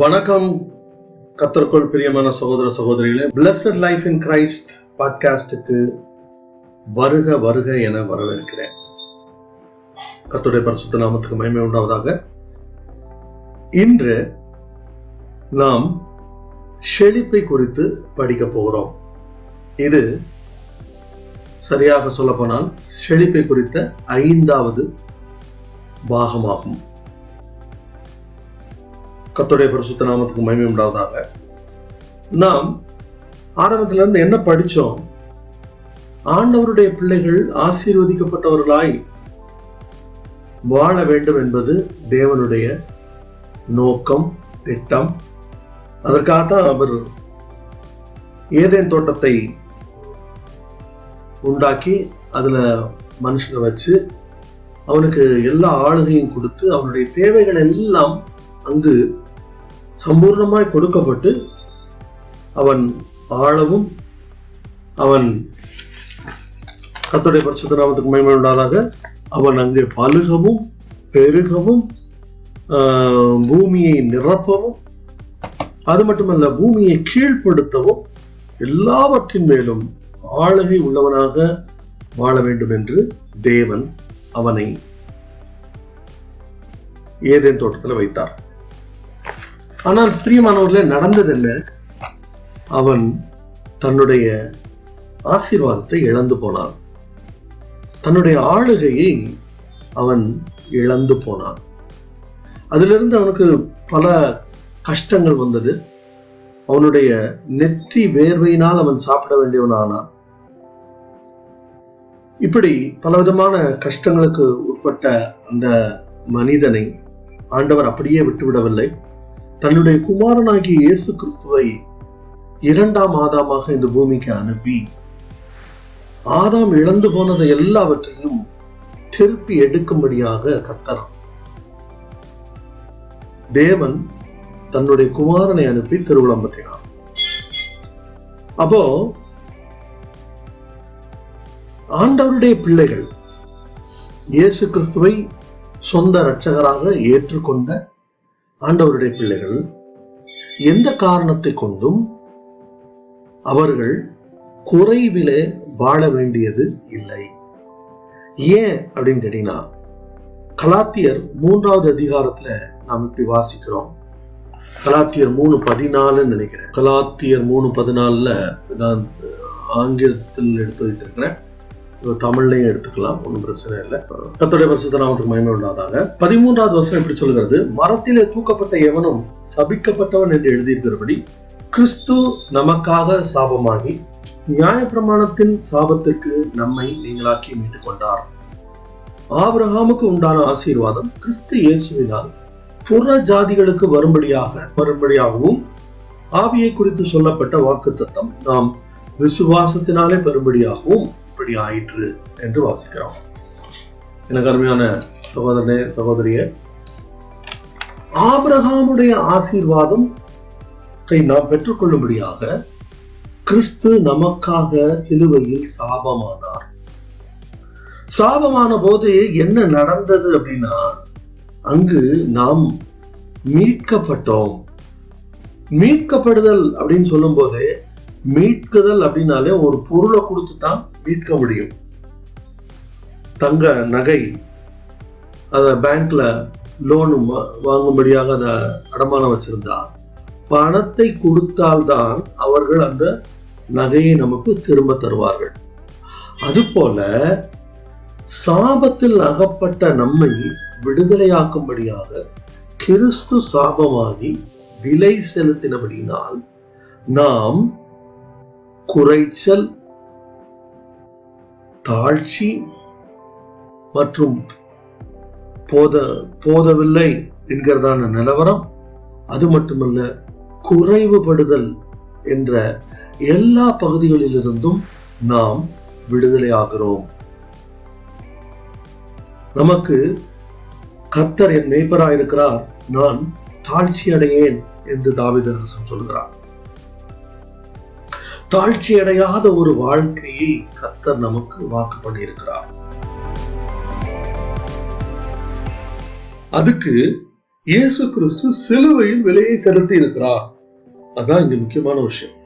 வணக்கம் கத்தருக்குள் பிரியமான சகோதர சகோதரிகளே. பிளஸட் லைஃப் இன் கிரைஸ்ட் பாட்காஸ்டுக்கு வருக வருக என வரவேற்கிறேன். கத்துடைய பரிசுத்த நாமத்துக்கு மகிமை உண்டாவதாக. இன்று நாம் செழிப்பை குறித்து படிக்க போகிறோம். இது சரியாக சொல்லப்போனால் செழிப்பை குறித்த ஐந்தாவது பாகமாகும். கத்துடைய பரிசுத்த நாமத்துக்கு மகிமை உண்டாவதாக. நாம் ஆரம்பத்துல இருந்து என்ன படிச்சோம்? ஆண்டவருடைய பிள்ளைகள் ஆசீர்வதிக்கப்பட்டவர்களாய் வாழ வேண்டும் என்பது தேவனுடைய நோக்கம் திட்டம். அதற்காகத்தான் அவர் ஏதேன் தோட்டத்தை உண்டாக்கி அதுல மனுஷனை வச்சு அவனுக்கு எல்லா ஆளுகையும் கொடுத்து அவனுடைய தேவைகள் எல்லாம் அங்கு சம்பூர்ணமாய் கொடுக்கப்பட்டு அவன் ஆழவும் அவன் கத்துடைய பரிசுத்த நாமத்துக்கு மகிமை உண்டாதாக. அவன் அங்கே பழுகவும் பெருகவும் பூமியை நிரப்பவும் அது மட்டுமல்ல பூமியை கீழ்ப்படுத்தவும் எல்லாவற்றின் மேலும் ஆளுகை உள்ளவனாக வாழ வேண்டும் என்று தேவன் அவனை ஏதேன் தோட்டத்தில் வைத்தார். ஆனால் பிரியமானவர்களே நடந்தது என்ன அவன் தன்னுடைய ஆசீர்வாதத்தை இழந்து போனான். தன்னுடைய ஆளுகையை அவன் இழந்து போனான். அதிலிருந்து அவனுக்கு பல கஷ்டங்கள் வந்தது. அவனுடைய நெற்றி வேர்வையினால் அவன் சாப்பிட வேண்டியவனானான். இப்படி பலவிதமான கஷ்டங்களுக்கு உட்பட்ட அந்த மனிதனை ஆண்டவர் அப்படியே விட்டுவிடவில்லை. தன்னுடைய குமாரனாகிய இயேசு கிறிஸ்துவை இரண்டாம் ஆதாமாக இந்த பூமிக்கு அனுப்பி ஆதாம் இழந்து போனதை எல்லாவற்றையும் திருப்பி எடுக்கும்படியாக கத்தர் தேவன் தன்னுடைய குமாரனை அனுப்பி திருவிழம்பற்றினார் அப்போ ஆண்டவருடைய பிள்ளைகள் இயேசு கிறிஸ்துவை சொந்த இரட்சகராக ஏற்றுக்கொண்ட ஆண்டவருடைய பிள்ளைகள் எந்த காரணத்தை கொண்டும் அவர்கள் குறைவிலே வாழ வேண்டியது இல்லை. ஏன் அப்படின்னு கேட்டீங்கன்னா கலாத்தியர் மூன்றாவது அதிகாரத்துல நாம் இப்படி வாசிக்கிறோம். கலாத்தியர் மூணு பதினாலுன்னு நினைக்கிறேன். கலாத்தியர் மூணு பதினாலுல நான் ஆங்கிலத்தில் எடுத்து வைத்திருக்கிறேன். தமிழ்லையும் எடுத்துக்கலாம் ஒன்றும் பிரச்சனை இல்லை. கத்தோடைய பரிசுத்த நாமத்துக்கு மயமே உண்டாதாங்க பதிமூன்றாவது வருஷம் எப்படி சொல்கிறது மரத்திலே தூக்கப்பட்ட எவனும் சபிக்கப்பட்டவன் என்று எழுதியிருக்கிறபடி கிறிஸ்து நமக்காக சாபமாகி நியாயப்பிரமாணத்தின் சாபத்திற்கு நம்மை நீங்களாக்கி மீட்டுக் கொண்டார் ஆபிரகாமுக்கு உண்டான ஆசீர்வாதம் கிறிஸ்து இயேசுவினால் புற ஜாதிகளுக்கு வரும்படியாக வரும்படியாகவும் ஆவியை குறித்து சொல்லப்பட்ட வாக்குத்தத்தம். நாம் விசுவாசத்தினாலே பெறும்படியாகவும் இப்படி ஆயிற்று என்று வாசிக்கிறோம். எனக்கு அருமையான சகோதரனே சகோதரிய ஆபிரகாமுடைய ஆசீர்வாதம் நாம் பெற்றுக்கொள்ளும்படியாக கிறிஸ்து நமக்காக சிலுவையில் சாபமானார். சாபமான போது என்ன நடந்தது அப்படின்னா அங்கு நாம் மீட்கப்பட்டோம். மீட்கப்படுதல் அப்படின்னு சொல்லும் போது மீட்குதல் அப்படின்னாலே ஒரு பொருளை கொடுத்து தான் மீட்க முடியும். தங்க நகை அத பேங்க்ல லோனு வாங்கும்படியாக அதை அடமானம் வச்சிருந்தா பணத்தை கொடுத்தால்தான் அவர்கள் அந்த நகையை நமக்கு திரும்ப தருவார்கள். அதுபோல சாபத்தில் அகப்பட்ட நம்மை விடுதலையாக்கும்படியாக கிறிஸ்து சாபமாகி விலை செலுத்தினபடினால் நாம் குறைச்சல் தாழ்ச்சி மற்றும் போத போதவில்லை என்கிறதான நிலவரம் அது மட்டுமல்ல குறைவுபடுதல் என்ற எல்லா பகுதிகளிலிருந்தும் நாம் விடுதலை ஆகிறோம். நமக்கு கத்தர் என் மேய்ப்பராயிருக்கிறார் நான் தாழ்ச்சி அடையேன் என்று தாவிதரசன் சொல்கிறார். தாழ்ச்சி அடையாத ஒரு வாழ்க்கையை கத்தர் நமக்கு வாக்கு பண்ணியிருக்கிறார். அதுக்கு இயேசு கிறிஸ்து சிலுவையில் விலையை செலுத்தி இருக்கிறார் அதான் இங்க முக்கியமான விஷயம்.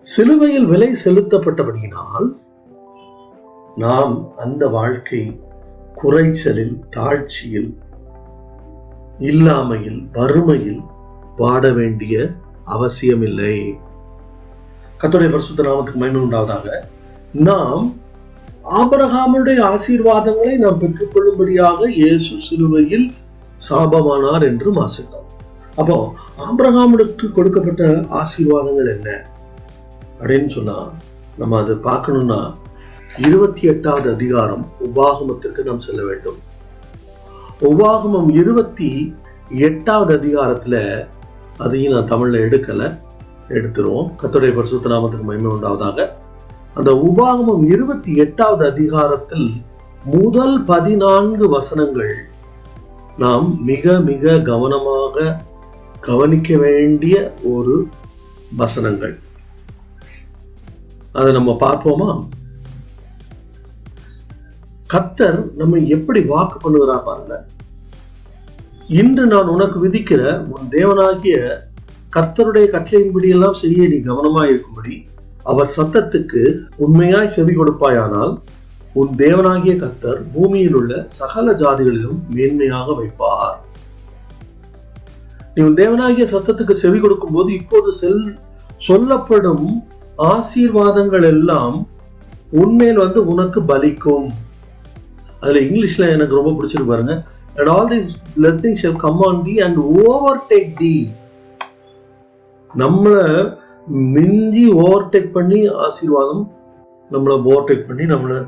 சிலுவையில் விலை செலுத்தப்பட்டபடியினால் நாம் அந்த வாழ்க்கை குறைச்சலில் தாழ்ச்சியில் இல்லாமையில் வறுமையில் வாட வேண்டிய அவசியமில்லை. கத்துடைய பரிசுத்த நாமத்துக்கு மகிமை உண்டாவதாக நாம் ஆபரகாமுடைய ஆசீர்வாதங்களை நாம் பெற்றுக்கொள்ளும்படியாக இயேசு சிலுவையில் சாபமானார் என்று வாசித்தோம். அப்போ ஆபிரகாமுக்கு கொடுக்கப்பட்ட ஆசீர்வாதங்கள் என்ன? அப்படின்னு சொன்னா நம்ம அதை பார்க்கணும்னா இருபத்தி எட்டாவது அதிகாரம் உபாகமத்திற்கு நாம் செல்ல வேண்டும். உபாகமம் இருபத்தி எட்டாவது அதிகாரத்துல அதையும் நான் தமிழ்ல எடுக்கலை. எடுத்துருவோம். கத்துடைய பரிசுத்த நாமத்துக்கு மகிமை உண்டாவதாக. அந்த உபாகமம் இருபத்தி எட்டாவது அதிகாரத்தில் முதல் பதினான்கு வசனங்கள் நாம் மிக மிக கவனமாக கவனிக்க வேண்டிய ஒரு வசனங்கள். அதை நம்ம பார்ப்போமா? கத்தர் நம்ம எப்படி வாக்கு பண்ணுகிறா பாருங்க. இன்று நான் உனக்கு விதிக்கிற உன் தேவனாகிய கர்த்தருடைய கட்டளையின்படியெல்லாம் செய்ய நீ கவனமாய் இருக்கும்படி அவர் சத்தத்துக்கு உண்மையாய் செவி கொடுப்பாயானால் உன் தேவனாகிய கர்த்தர் பூமியில் உள்ள சகல ஜாதிகளிலும் மேன்மையாக வைப்பார். நீ உன் தேவனாகிய சத்தத்துக்கு செவி கொடுக்கும் போது இப்போது செல் சொல்லப்படும் ஆசீர்வாதங்கள் எல்லாம் உண்மையில் வந்து உனக்கு பலிக்கும். அதுல இங்கிலீஷ்ல எனக்கு ரொம்ப பிடிச்சிருக்கு பாருங்க. All the blessing shall come on thee and overtake thee நம்மளை மிஞ்சி ஓவர்டேக் பண்ணி ஆசீர்வாதம் நம்மளை ஓவர்டேக் பண்ணி நம்மளை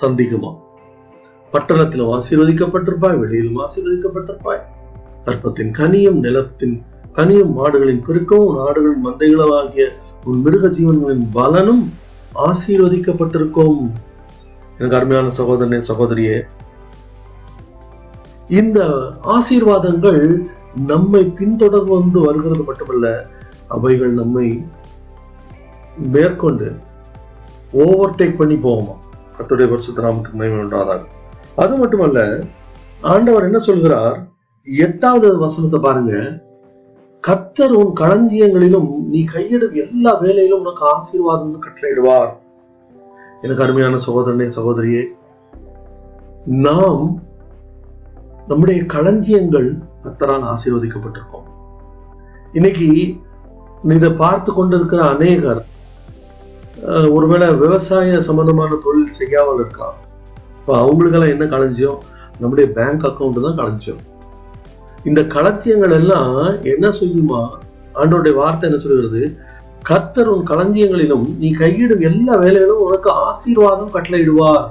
சந்திக்குமா? பட்டணத்திலும் ஆசீர்வதிக்கப்பட்டிருப்பாய் வெளியிலும் ஆசீர்வதிக்கப்பட்டிருப்பாய். கற்பத்தின் கனியும் நிலத்தின் கனியும் மாடுகளின் பெருக்கவும் நாடுகளின் மந்தைகளும் ஆகிய உன் மிருக ஜீவன்களின் பலனும் ஆசீர்வதிக்கப்பட்டிருக்கும். எனக்கு அருமையான சகோதரனே சகோதரியே இந்த ஆசீர்வாதங்கள் நம்மை பின்தொடர்ந்து வந்து வருகிறது மட்டுமல்ல அவைகள் நம்மை மேற்கொண்டு ஓவர்டேக் பண்ணி போகுமா? கத்துடைய பரிசுத்த நாமத்துக்கு மகிமை உண்டாதாக. அது மட்டுமல்ல ஆண்டவர் என்ன சொல்கிறார்? எட்டாவது வசனத்தை பாருங்க. கத்தர் உன் களஞ்சியங்களிலும் நீ கையிடும் எல்லா வேலையிலும் உனக்கு ஆசீர்வாதம் கட்டளையிடுவார். எனக்கு அருமையான சகோதரனே சகோதரியே நாம் நம்முடைய களஞ்சியங்கள் கத்தரால் ஆசீர்வதிக்கப்பட்டிருக்கோம். இன்னைக்கு இதை பார்த்து கொண்டிருக்கிற அநேகர் அஹ், ஒருவேளை விவசாய சம்பந்தமான தொழில் செய்யாமல் இருக்கலாம். இப்போ அவங்களுக்கெல்லாம் என்ன களஞ்சியம்? நம்முடைய பேங்க் அக்கவுண்ட் தான் களஞ்சியம். இந்த களஞ்சியங்கள் எல்லாம் என்ன செய்யுமா? ஆண்டோடைய வார்த்தை என்ன சொல்கிறது கத்தரும் உன் களஞ்சியங்களிலும் நீ கையிடும் எல்லா வேலைகளும் உனக்கு ஆசீர்வாதம் கட்டளையிடுவார்.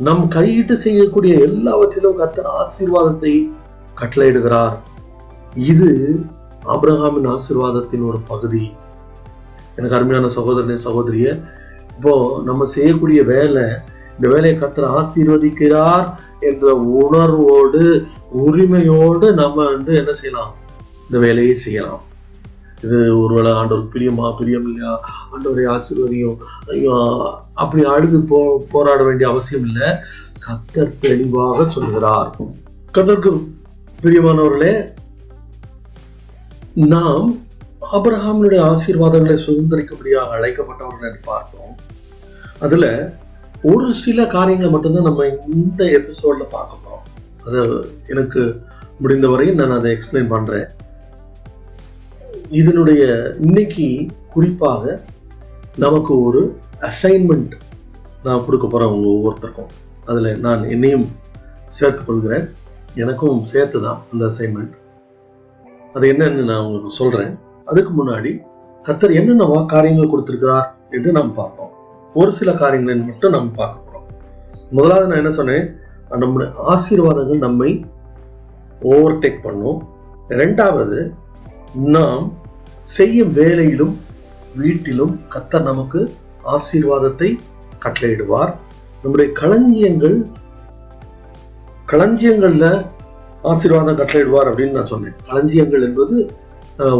நம் கையிட்டு செய்யக்கூடிய எல்லாவற்றிலும் கத்தர் ஆசீர்வாதத்தை கட்டளையிடுகிறார். இது ஆப்ரஹாமின் ஆசீர்வாதத்தின் ஒரு பகுதி. எனக்கு அருமையான சகோதரனே சகோதரிய இப்போ நம்ம செய்யக்கூடிய வேலை இந்த வேலையை கத்துற ஆசீர்வதிக்கிறார் என்ற உணர்வோடு உரிமையோடு நம்ம வந்து என்ன செய்யலாம்? இந்த வேலையை செய்யலாம். இது ஒருவேளை ஆண்டவர் பிரியமா பிரியம் இல்லையா? ஆண்டவரை ஆசீர்வதியும் ஐயோ அப்படி அழுது போ போராட வேண்டிய அவசியம் இல்லை. கத்தர் தெளிவாக சொல்கிறார் கத்தருக்கு பிரியமானவர்களே நாம் ஆபிரகாமினுடைய ஆசீர்வாதங்களை சுதந்திரிக்கும்படியாக அழைக்கப்பட்டவர்கள் என்று பார்த்தோம். அதுல ஒரு சில காரியங்களை மட்டும்தான் நம்ம இந்த எபிசோட்ல பார்க்க போறோம். அது எனக்கு வரையும் நான் அதை எக்ஸ்பிளைன் பண்றேன். இதனுடைய இன்னைக்கு குறிப்பாக நமக்கு ஒரு அசைன்மெண்ட் நான் கொடுக்க போறேன் உங்க ஒவ்வொருத்தருக்கும். அதுல நான் என்னையும் சேர்த்துக் கொள்கிறேன் எனக்கும் சேர்த்து தான் அந்த அசைன்மெண்ட் அது என்னன்னு நான் உங்களுக்கு சொல்றேன். அதுக்கு முன்னாடி கத்தர் என்னென்ன காரியங்கள் கொடுத்திருக்கிறார் என்று நாம் பார்ப்போம். ஒரு சில காரியங்களை மட்டும் நாம் பார்க்க போறோம். முதலாவது நான் என்ன சொன்னேன்? நம்முடைய ஆசீர்வாதங்கள் நம்மை ஓவர்டேக் பண்ணும். ரெண்டாவது நாம் செய்யும் வேலையிலும் வீட்டிலும் கத்தர் நமக்கு ஆசீர்வாதத்தை கட்டளையிடுவார். நம்முடைய களஞ்சியங்கள் களஞ்சியங்கள்ல ஆசீர்வாதம் கட்டளையிடுவார் அப்படின்னு நான் சொன்னேன். களஞ்சியங்கள் என்பது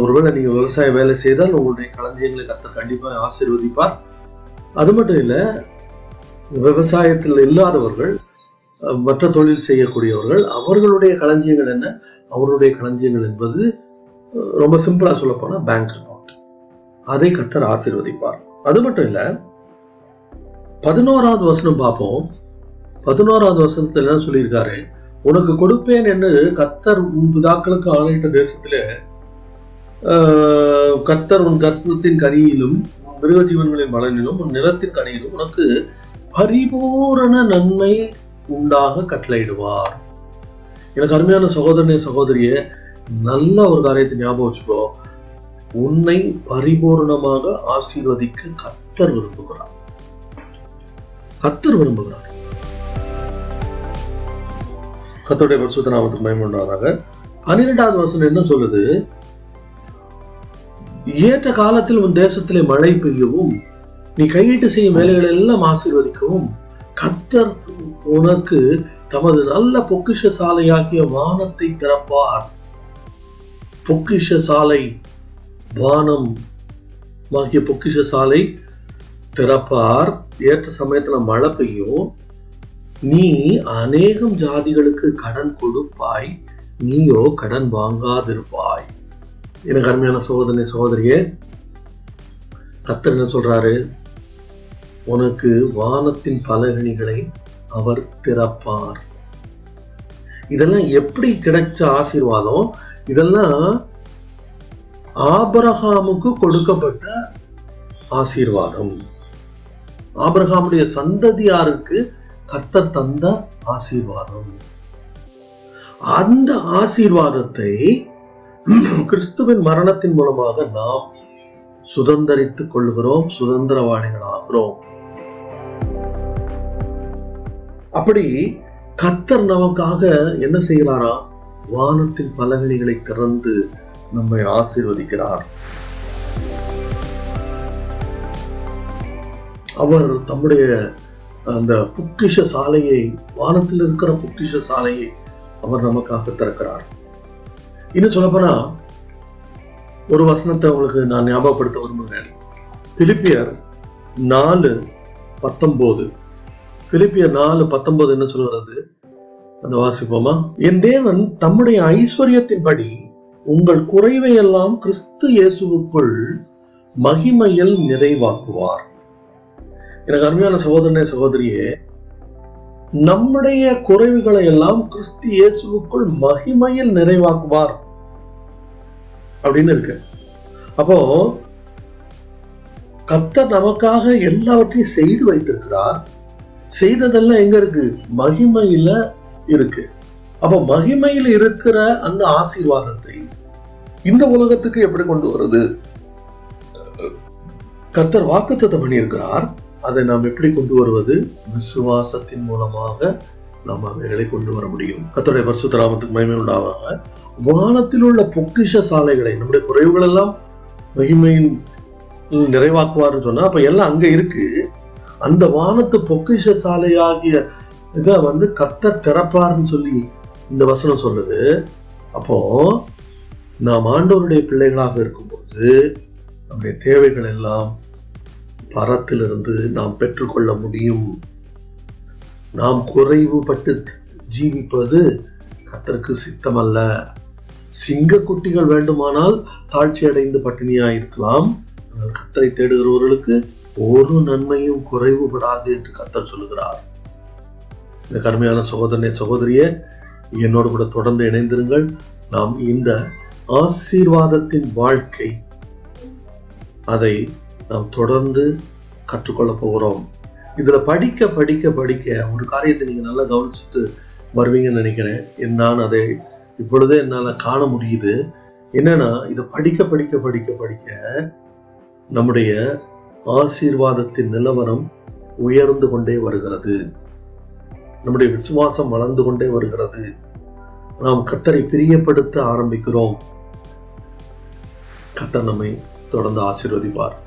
ஒருவேளை நீங்க விவசாய வேலை செய்தால் உங்களுடைய களஞ்சியங்களை கத்தர் கண்டிப்பாக ஆசீர்வதிப்பார். அது மட்டும் இல்ல விவசாயத்தில் இல்லாதவர்கள் மற்ற தொழில் செய்யக்கூடியவர்கள் அவர்களுடைய களஞ்சியங்கள் என்ன? அவருடைய களஞ்சியங்கள் என்பது ரொம்ப சிம்பிளா சொல்லப்போனால் பேங்க் அக்கௌண்ட் அதை கத்தர் ஆசீர்வதிப்பார். அது மட்டும் இல்ல பதினோராவது வசனம் பார்ப்போம். பதினோராவது வசனத்தில் என்ன சொல்லியிருக்காரு? உனக்கு கொடுப்பேன் என்று கத்தர் உன் பிதாக்களுக்கு ஆணையிட்ட தேசத்திலே ஆஹ், உன் கர்ப்பத்தின் கனியிலும் மிருக ஜீவன்களின் பலனிலும் உன் நிலத்தின் கனியிலும் உனக்கு பரிபூரண நன்மை உண்டாக கட்டளையிடுவார். எனக்கு அருமையான சகோதரனே சகோதரிய நல்ல ஒரு காரியத்தை ஞாபகம் வச்சுக்கோ. உன்னை பரிபூரணமாக ஆசீர்வதிக்க கத்தர் விரும்புகிறார். கத்தர் விரும்புகிறார். கத்தோடைய பரிசுத்த நாமத்துக்கு பயமுண்டாராக பன்னிரெண்டாவது வசனம் என்ன சொல்லுது? ஏற்ற காலத்தில் உன் தேசத்திலே மழை பெய்யவும் நீ கையீட்டு செய்யும் வேலைகளை எல்லாம் ஆசீர்வதிக்கவும் கர்த்தர் உனக்கு தமது நல்ல பொக்கிஷ சாலையாகிய வானத்தை திறப்பார். பொக்கிஷ சாலை வானம் ஆகிய பொக்கிஷ சாலை திறப்பார். ஏற்ற சமயத்துல மழை பெய்யும். நீ அநேகம் ஜாதிகளுக்கு கடன் கொடுப்பாய் நீயோ கடன் வாங்காதிருப்பாய். எனக்கு அருமையான சோதனை சோதரியே கத்தர் என்ன சொல்றாரு? உனக்கு வானத்தின் பலகணிகளை அவர் திறப்பார். இதெல்லாம் எப்படி கிடைச்ச ஆசீர்வாதம்? இதெல்லாம் ஆபரகாமுக்கு கொடுக்கப்பட்ட ஆசீர்வாதம். ஆபரகாமுடைய சந்ததியாருக்கு கத்தர் தந்த ஆசீர்வாதம். அந்த ஆசீர்வாதத்தை கிறிஸ்துவின் மரணத்தின் மூலமாக நாம் சுதந்தரித்துக் கொள்கிறோம் சுதந்திரவாளிகள் ஆகிறோம். அப்படி கத்தர் நமக்காக என்ன செய்கிறாரா? வானத்தின் பலகணிகளை திறந்து நம்மை ஆசீர்வதிக்கிறார். அவர் தம்முடைய அந்த பொக்கிஷ சாலையை வானத்தில் இருக்கிற பொக்கிஷ சாலையை அவர் நமக்காக திறக்கிறார். இன்னும் சொல்லப்போனா ஒரு வசனத்தை உங்களுக்கு நான் ஞாபகப்படுத்த விரும்புகிறேன். பிலிப்பியர் நாலு பத்தொன்பது பிலிப்பியர் நாலு பத்தொன்பது என்ன சொல்கிறது அந்த வாசிப்போமா? என் தேவன் தம்முடைய ஐஸ்வர்யத்தின்படி உங்கள் குறைவை எல்லாம் கிறிஸ்து இயேசுவுக்குள் மகிமையில் நிறைவாக்குவார். எனக்கு அருமையான சகோதரனே சகோதரியே நம்முடைய குறைவுகளை எல்லாம் கிறிஸ்து இயேசுவுக்குள் மகிமையில் நிறைவாக்குவார் அப்படின்னு இருக்கு. அப்போ கத்தர் நமக்காக எல்லாவற்றையும் செய்து வைத்திருக்கிறார். செய்ததெல்லாம் எங்க இருக்கு? மகிமையில இருக்கு. அப்ப மகிமையில் இருக்கிற அந்த ஆசீர்வாதத்தை இந்த உலகத்துக்கு எப்படி கொண்டு வருது? கத்தர் வாக்குத்தத்தை பண்ணியிருக்கிறார். அதை நாம் எப்படி கொண்டு வருவது? விசுவாசத்தின் மூலமாக நாம் அவைகளை கொண்டு வர முடியும். கத்தருடைய பரிசுத்தராமத்துக்கு மகிமை உண்டாவாக வானத்தில் உள்ள பொக்கிஷ சாலைகளை நம்முடைய குறைவுகள் எல்லாம் மகிமையின் நிறைவாக்குவார்னு சொன்னா அப்ப எல்லாம் அங்க இருக்கு. அந்த வானத்து பொக்கிஷ சாலையாகிய இதை வந்து கத்த திறப்பார்னு சொல்லி இந்த வசனம் சொல்லுது. அப்போ நாம் ஆண்டவருடைய பிள்ளைகளாக இருக்கும்போது நம்முடைய தேவைகள் எல்லாம் பரத்திலிருந்து நாம் பெற்றுக்கொள்ள முடியும். நாம் குறைவுபட்டு ஜீவிப்பது கத்தருக்கு சித்தமல்ல. சிங்க குட்டிகள் வேண்டுமானால் தாழ்ச்சி அடைந்து பட்டினியா இருக்கலாம் கத்தரை தேடுகிறவர்களுக்கு ஒரு நன்மையும் குறைவுபடாது என்று கத்தர் சொல்லுகிறார். இந்த கருமையான சகோதரனை சகோதரியே என்னோடு கூட தொடர்ந்து இணைந்திருங்கள். நாம் இந்த ஆசீர்வாதத்தின் வாழ்க்கை அதை நாம் தொடர்ந்து கற்றுக்கொள்ள போகிறோம். இதுல படிக்க படிக்க படிக்க ஒரு காரியத்தை நீங்க நல்லா கவனிச்சுட்டு வருவீங்கன்னு நினைக்கிறேன். நான் அதை இப்பொழுதே என்னால காண முடியுது. என்னன்னா இதை படிக்க படிக்க படிக்க படிக்க நம்முடைய ஆசீர்வாதத்தின் நிலவரம் உயர்ந்து கொண்டே வருகிறது. நம்முடைய விசுவாசம் வளர்ந்து கொண்டே வருகிறது. நாம் கத்தரை பிரியப்படுத்த ஆரம்பிக்கிறோம். கத்தர் நம்மை தொடர்ந்து ஆசீர்வதிப்பார்.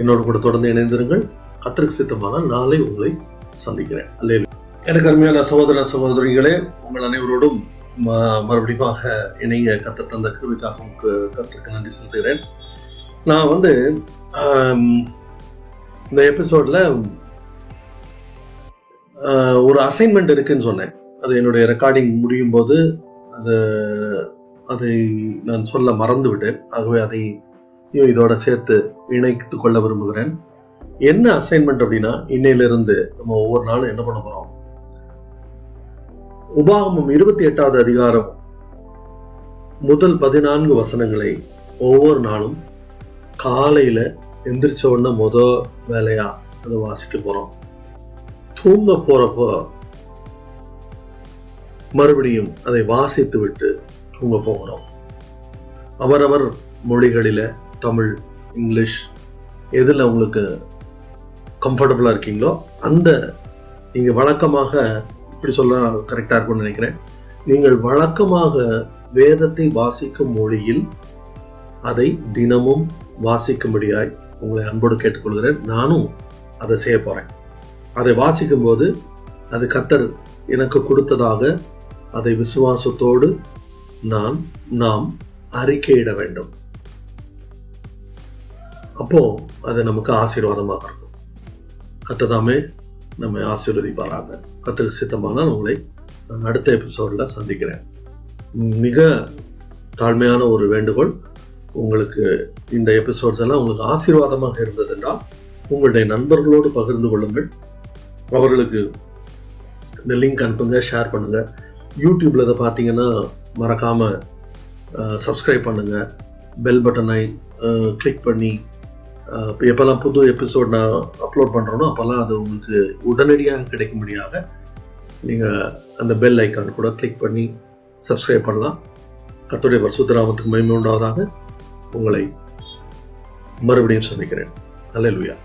என்னோட கூட தொடர்ந்து இணைந்திருங்கள். கத்தருக்கு சித்தமான நாளை உங்களை சந்திக்கிறேன். அல்ல எனக்கு அருமையான சகோதர சகோதரிகளே உங்கள் அனைவரோடும் மறுபடியும் இணைய கத்த தந்த கிருவிக்காக உங்களுக்கு கத்திற்கு நன்றி செலுத்துகிறேன். நான் வந்து இந்த எபிசோட்ல ஒரு அசைன்மெண்ட் இருக்குன்னு சொன்னேன். அது என்னுடைய ரெக்கார்டிங் முடியும் போது அது அதை நான் சொல்ல மறந்து விட்டேன் ஆகவே அதை இதோட சேர்த்து இணைத்து கொள்ள விரும்புகிறேன். என்ன அசைன்மெண்ட் அப்படின்னா இன்னையிலிருந்து நம்ம ஒவ்வொரு நாளும் என்ன பண்ண போறோம்? உபாகமம் இருபத்தி எட்டாவது அதிகாரம் முதல் பதினான்கு வசனங்களை ஒவ்வொரு நாளும் காலையில எந்திரிச்ச உடனே முத வேலையா அதை வாசிக்க போறோம். தூங்க போறப்போ மறுபடியும் அதை வாசித்து விட்டு தூங்க போகிறோம். அவரவர் மொழிகளில தமிழ் இங்கிலீஷ் எதுல உங்களுக்கு கம்ஃபர்டபுளாக இருக்கீங்களோ அந்த நீங்க வழக்கமாக இப்படி சொல்ல கரெக்டா இருக்கும்னு நினைக்கிறேன். நீங்கள் வழக்கமாக வேதத்தை வாசிக்கும் மொழியில் அதை தினமும் வாசிக்கும்படியாய் உங்களை அன்போடு கேட்டுக்கொள்கிறேன். நானும் அதை செய்ய போறேன். அதை வாசிக்கும்போது அது கத்தர் எனக்கு கொடுத்ததாக அதை விசுவாசத்தோடு நான் நாம் அறிக்கையிட வேண்டும். அப்போது அது நமக்கு ஆசீர்வாதமாக இருக்கும். கத்ததாமே நம்மை ஆசீர்வதிப்பாராங்க கத்துக்கு சித்தமானால் உங்களை நான் அடுத்த எபிசோடில் சந்திக்கிறேன். மிக தாழ்மையான ஒரு வேண்டுகோள் உங்களுக்கு இந்த எபிசோட்ஸ் எல்லாம் உங்களுக்கு ஆசீர்வாதமாக இருந்ததென்றால் உங்களுடைய நண்பர்களோடு பகிர்ந்து கொள்ளுங்கள். அவர்களுக்கு இந்த லிங்க் அனுப்புங்க ஷேர் பண்ணுங்க. யூடியூப்ல இதை பார்த்தீங்கன்னா மறக்காம சப்ஸ்கிரைப் பண்ணுங்க. பெல் பட்டனை கிளிக் பண்ணி எப்போல்லாம் புது எபிசோட் நான் அப்லோட் பண்றேனோ அப்போல்லாம் அது உங்களுக்கு உடனடியாக கிடைக்கும்படியாக நீங்கள் அந்த பெல் ஐக்கான் கூட கிளிக் பண்ணி சப்ஸ்கிரைப் பண்ணலாம். கத்துடைய பரிசுத்தராமத்துக்கு மகிமை உண்டாவதாக உங்களை மறுபடியும் சந்திக்கிறேன். அல்லேலூயா